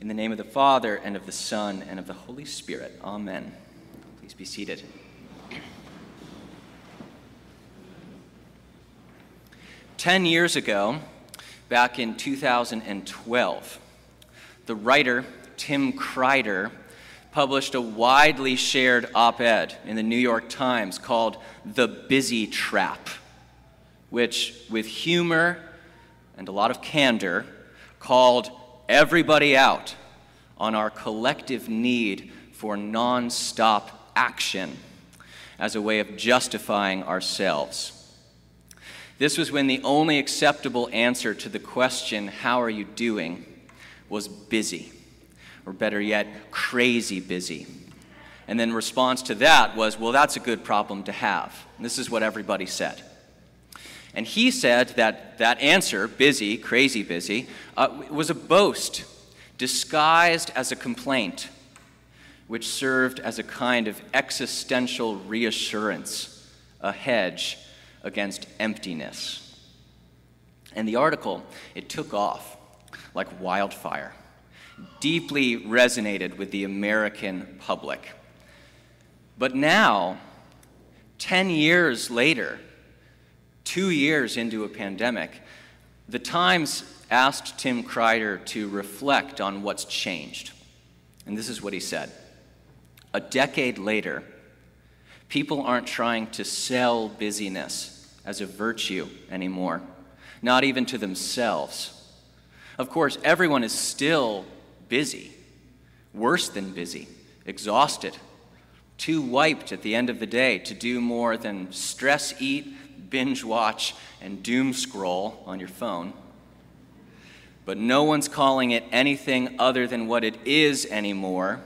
In the name of the Father, and of the Son, and of the Holy Spirit. Amen. Please be seated. Ten years ago, back in 2012, the writer Tim Kreider published a widely shared op ed in the New York Times called The Busy Trap, which, with humor and a lot of candor, called everybody out on our collective need for nonstop action as a way of justifying ourselves. This was when the only acceptable answer to the question, How are you doing? was busy, or better yet, crazy busy. And then response to that was, Well, that's a good problem to have. And this is what everybody said. And he said that that answer, busy, crazy busy, uh, was a boast disguised as a complaint, which served as a kind of existential reassurance, a hedge against emptiness. And the article, it took off like wildfire, deeply resonated with the American public. But now, 10 years later, two years into a pandemic, the Times asked Tim Kreider to reflect on what's changed. And this is what he said A decade later, people aren't trying to sell busyness as a virtue anymore, not even to themselves. Of course, everyone is still busy, worse than busy, exhausted, too wiped at the end of the day to do more than stress eat, binge watch, and doom scroll on your phone. But no one's calling it anything other than what it is anymore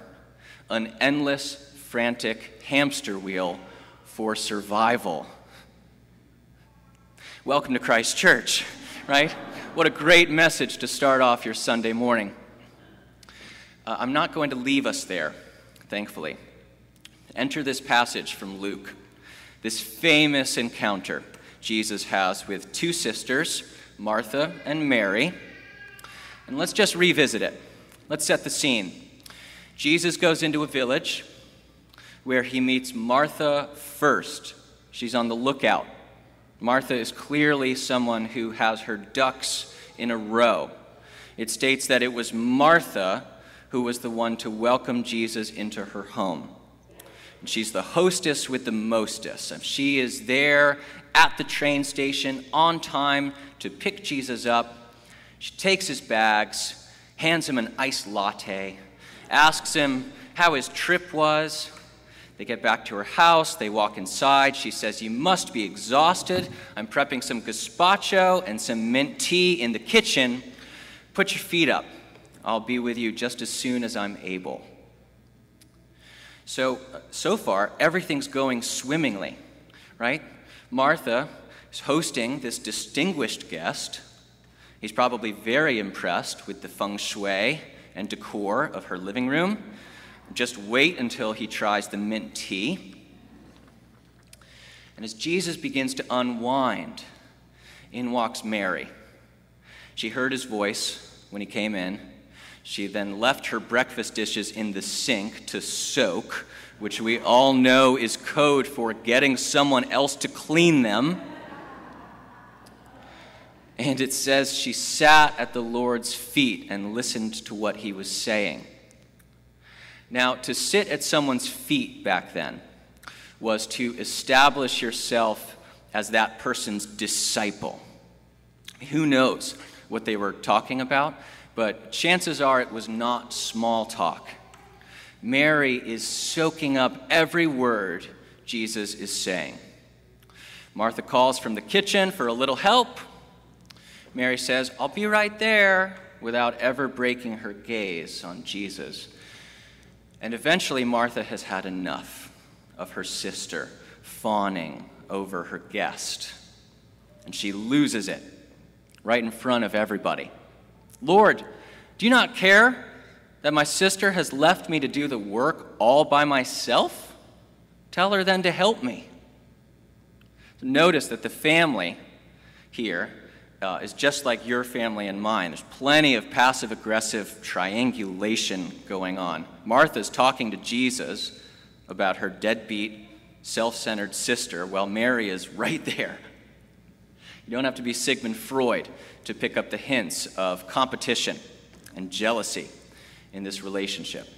an endless, frantic hamster wheel for survival. Welcome to Christ Church, right? What a great message to start off your Sunday morning. Uh, I'm not going to leave us there, thankfully. Enter this passage from Luke, this famous encounter Jesus has with two sisters, Martha and Mary. And let's just revisit it. Let's set the scene. Jesus goes into a village where he meets Martha first. She's on the lookout. Martha is clearly someone who has her ducks in a row. It states that it was Martha who was the one to welcome Jesus into her home. And she's the hostess with the mostest. And she is there at the train station on time to pick Jesus up. She takes his bags, hands him an iced latte, asks him how his trip was. They get back to her house, they walk inside. She says, You must be exhausted. I'm prepping some gazpacho and some mint tea in the kitchen. Put your feet up. I'll be with you just as soon as I'm able. So, uh, so far, everything's going swimmingly, right? Martha is hosting this distinguished guest. He's probably very impressed with the feng shui and decor of her living room. Just wait until he tries the mint tea. And as Jesus begins to unwind, in walks Mary. She heard his voice when he came in. She then left her breakfast dishes in the sink to soak which we all know is code for getting someone else to clean them. And it says she sat at the Lord's feet and listened to what he was saying. Now, to sit at someone's feet back then was to establish yourself as that person's disciple. Who knows what they were talking about, but chances are it was not small talk. Mary is soaking up every word Jesus is saying. Martha calls from the kitchen for a little help. Mary says, I'll be right there, without ever breaking her gaze on Jesus. And eventually, Martha has had enough of her sister fawning over her guest. And she loses it right in front of everybody. Lord, do you not care that my sister has left me to do the work all by myself? Tell her then to help me. Notice that the family here uh, is just like your family and mine. There's plenty of passive aggressive triangulation going on. Martha's talking to Jesus about her deadbeat, self centered sister, while Mary is right there. You don't have to be Sigmund Freud to pick up the hints of competition and jealousy in this relationship.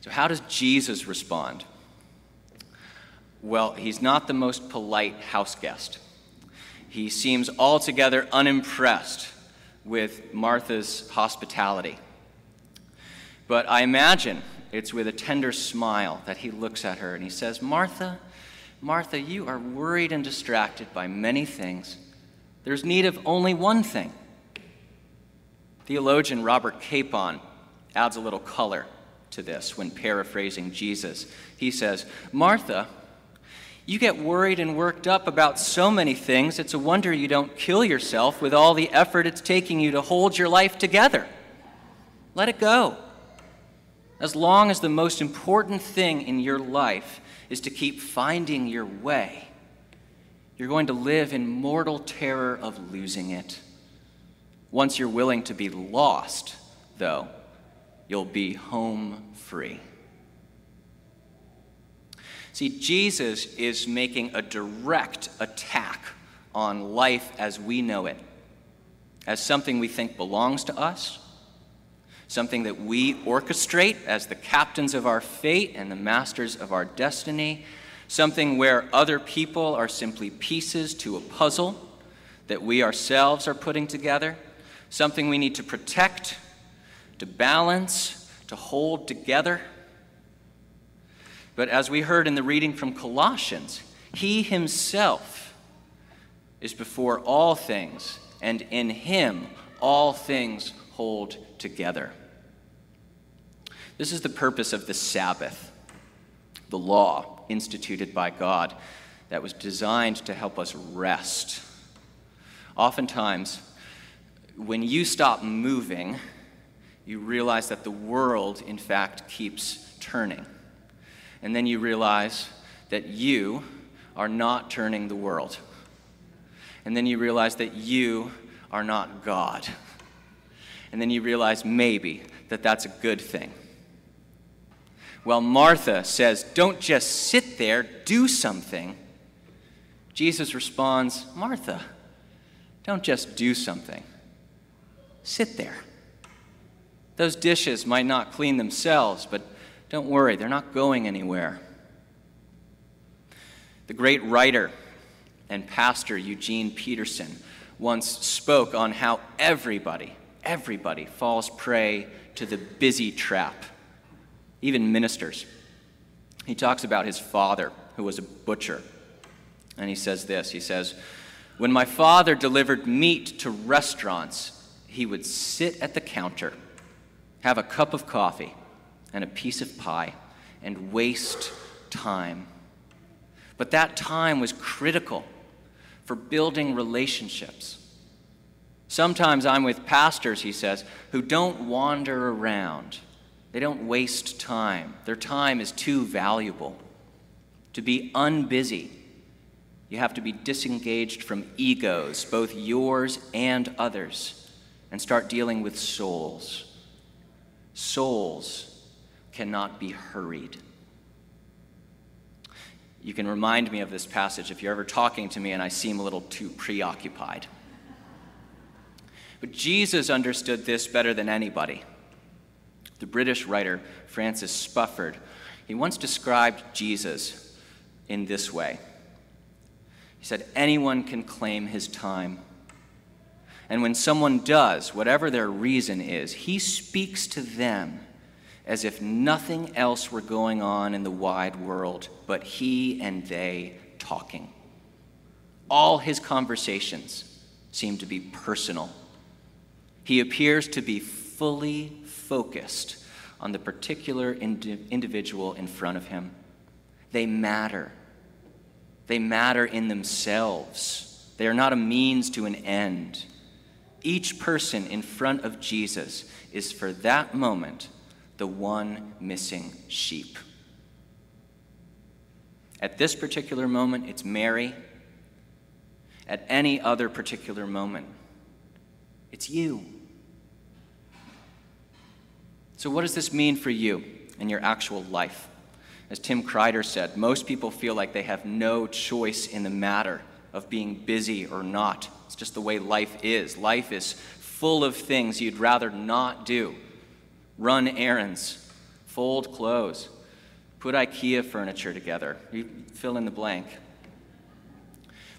So, how does Jesus respond? Well, he's not the most polite house guest. He seems altogether unimpressed with Martha's hospitality. But I imagine it's with a tender smile that he looks at her and he says, Martha, Martha, you are worried and distracted by many things. There's need of only one thing. Theologian Robert Capon adds a little color to this when paraphrasing Jesus. He says, Martha, you get worried and worked up about so many things, it's a wonder you don't kill yourself with all the effort it's taking you to hold your life together. Let it go. As long as the most important thing in your life is to keep finding your way, you're going to live in mortal terror of losing it. Once you're willing to be lost, though, you'll be home free. See, Jesus is making a direct attack on life as we know it, as something we think belongs to us, something that we orchestrate as the captains of our fate and the masters of our destiny, something where other people are simply pieces to a puzzle that we ourselves are putting together, something we need to protect, to balance, to hold together. But as we heard in the reading from Colossians, he himself is before all things, and in him all things hold together. This is the purpose of the Sabbath, the law instituted by God that was designed to help us rest. Oftentimes, when you stop moving, you realize that the world, in fact, keeps turning and then you realize that you are not turning the world. And then you realize that you are not God. And then you realize maybe that that's a good thing. Well, Martha says, Don't just sit there, do something. Jesus responds, Martha, don't just do something, sit there. Those dishes might not clean themselves, but don't worry, they're not going anywhere. The great writer and pastor Eugene Peterson once spoke on how everybody, everybody falls prey to the busy trap, even ministers. He talks about his father, who was a butcher. And he says this He says, When my father delivered meat to restaurants, he would sit at the counter, have a cup of coffee, and a piece of pie and waste time. But that time was critical for building relationships. Sometimes I'm with pastors, he says, who don't wander around. They don't waste time. Their time is too valuable. To be unbusy, you have to be disengaged from egos, both yours and others, and start dealing with souls. Souls cannot be hurried. You can remind me of this passage if you're ever talking to me and I seem a little too preoccupied. But Jesus understood this better than anybody. The British writer Francis Spufford, he once described Jesus in this way. He said, Anyone can claim his time. And when someone does, whatever their reason is, he speaks to them as if nothing else were going on in the wide world but he and they talking. All his conversations seem to be personal. He appears to be fully focused on the particular indi- individual in front of him. They matter. They matter in themselves. They are not a means to an end. Each person in front of Jesus is for that moment the one missing sheep. At this particular moment, it's Mary. at any other particular moment. It's you. So, what does this mean for you in your actual life? As Tim Kreider said, most people feel like they have no choice in the matter of being busy or not. It's just the way life is. Life is full of things you'd rather not do run errands, fold clothes, put IKEA furniture together. You fill in the blank.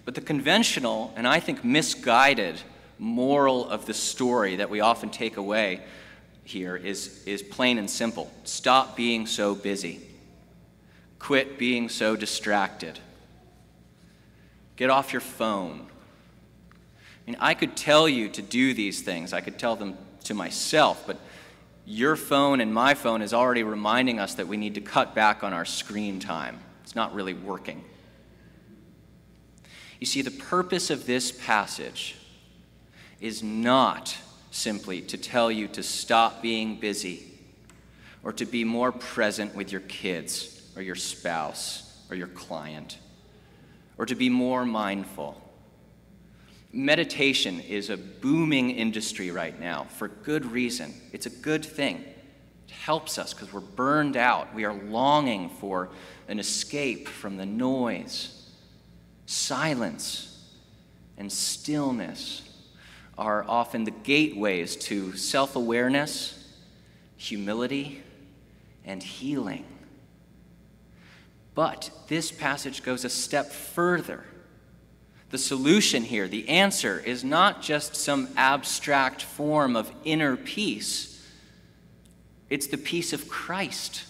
But the conventional, and I think misguided, moral of the story that we often take away here is, is plain and simple stop being so busy, quit being so distracted, get off your phone. I mean, I could tell you to do these things, I could tell them to myself, but your phone and my phone is already reminding us that we need to cut back on our screen time. It's not really working. You see, the purpose of this passage is not simply to tell you to stop being busy or to be more present with your kids or your spouse or your client or to be more mindful. Meditation is a booming industry right now for good reason. It's a good thing. It helps us because we're burned out. We are longing for an escape from the noise silence and stillness are often the gateways to self awareness, humility, and healing. But this passage goes a step further. The solution here, the answer, is not just some abstract form of inner peace, it's the peace of Christ.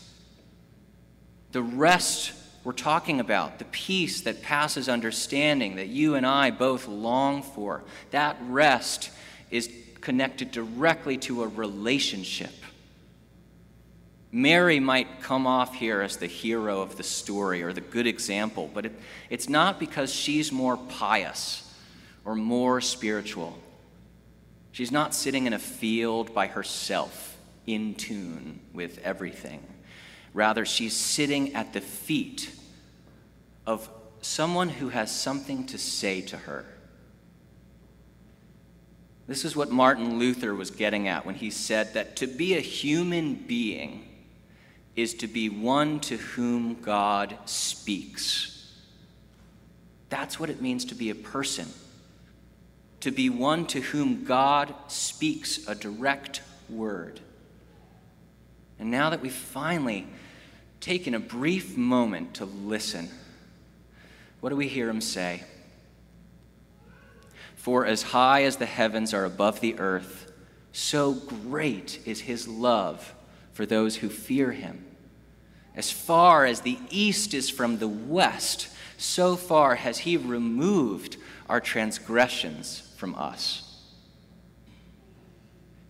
The rest we're talking about, the peace that passes understanding that you and I both long for. That rest is connected directly to a relationship. Mary might come off here as the hero of the story or the good example, but it, it's not because she's more pious or more spiritual. She's not sitting in a field by herself, in tune with everything. Rather, she's sitting at the feet of someone who has something to say to her. This is what Martin Luther was getting at when he said that to be a human being is to be one to whom God speaks. That's what it means to be a person. To be one to whom God speaks a direct word. And now that we've finally taken a brief moment to listen, what do we hear him say? For as high as the heavens are above the earth, so great is his love for those who fear him. As far as the east is from the west, so far has he removed our transgressions from us.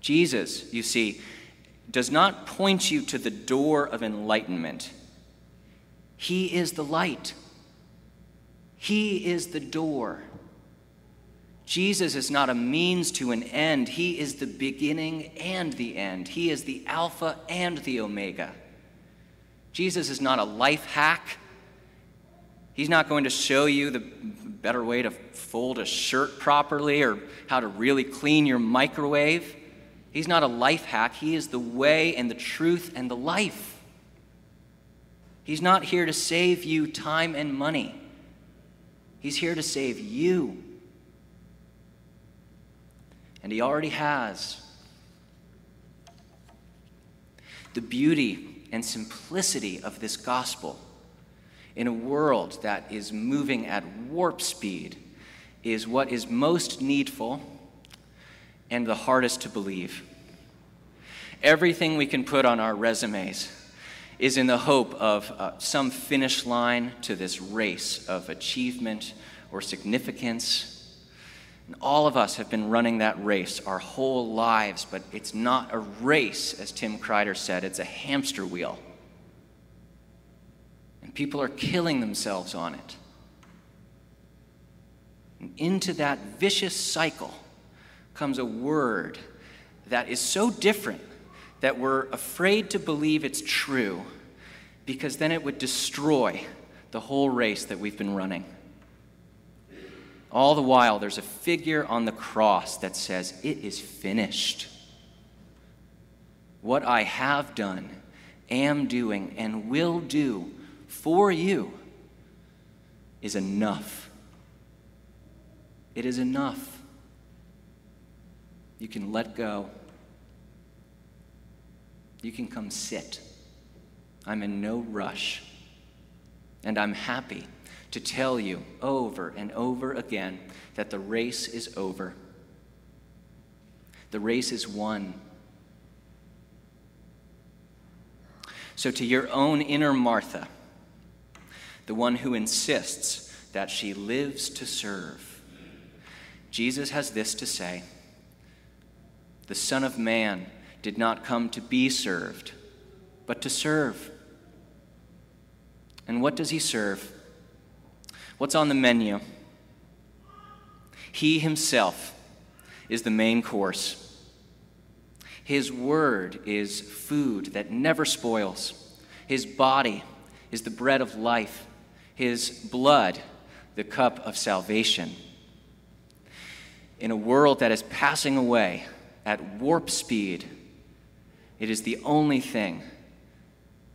Jesus, you see, does not point you to the door of enlightenment. He is the light. He is the door. Jesus is not a means to an end. He is the beginning and the end. He is the Alpha and the Omega. Jesus is not a life hack. He's not going to show you the better way to fold a shirt properly or how to really clean your microwave. He's not a life hack. He is the way and the truth and the life. He's not here to save you time and money. He's here to save you. And He already has. The beauty and simplicity of this gospel in a world that is moving at warp speed is what is most needful and the hardest to believe. Everything we can put on our resumes is in the hope of uh, some finish line to this race of achievement or significance and all of us have been running that race our whole lives, but it's not a race, as Tim Kreider said, it's a hamster wheel. And people are killing themselves on it. And into that vicious cycle comes a word that is so different that we're afraid to believe it's true because then it would destroy the whole race that we've been running. All the while, there's a figure on the cross that says, It is finished. What I have done, am doing, and will do for you is enough. It is enough. You can let go. You can come sit. I'm in no rush. And I'm happy to tell you over and over again that the race is over. The race is won. So, to your own inner Martha, the one who insists that she lives to serve, Jesus has this to say The Son of Man did not come to be served, but to serve. And what does he serve? What's on the menu? He himself is the main course. His word is food that never spoils. His body is the bread of life. His blood, the cup of salvation. In a world that is passing away at warp speed, it is the only thing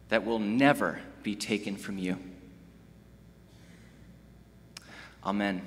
that will never be taken from you. Amen.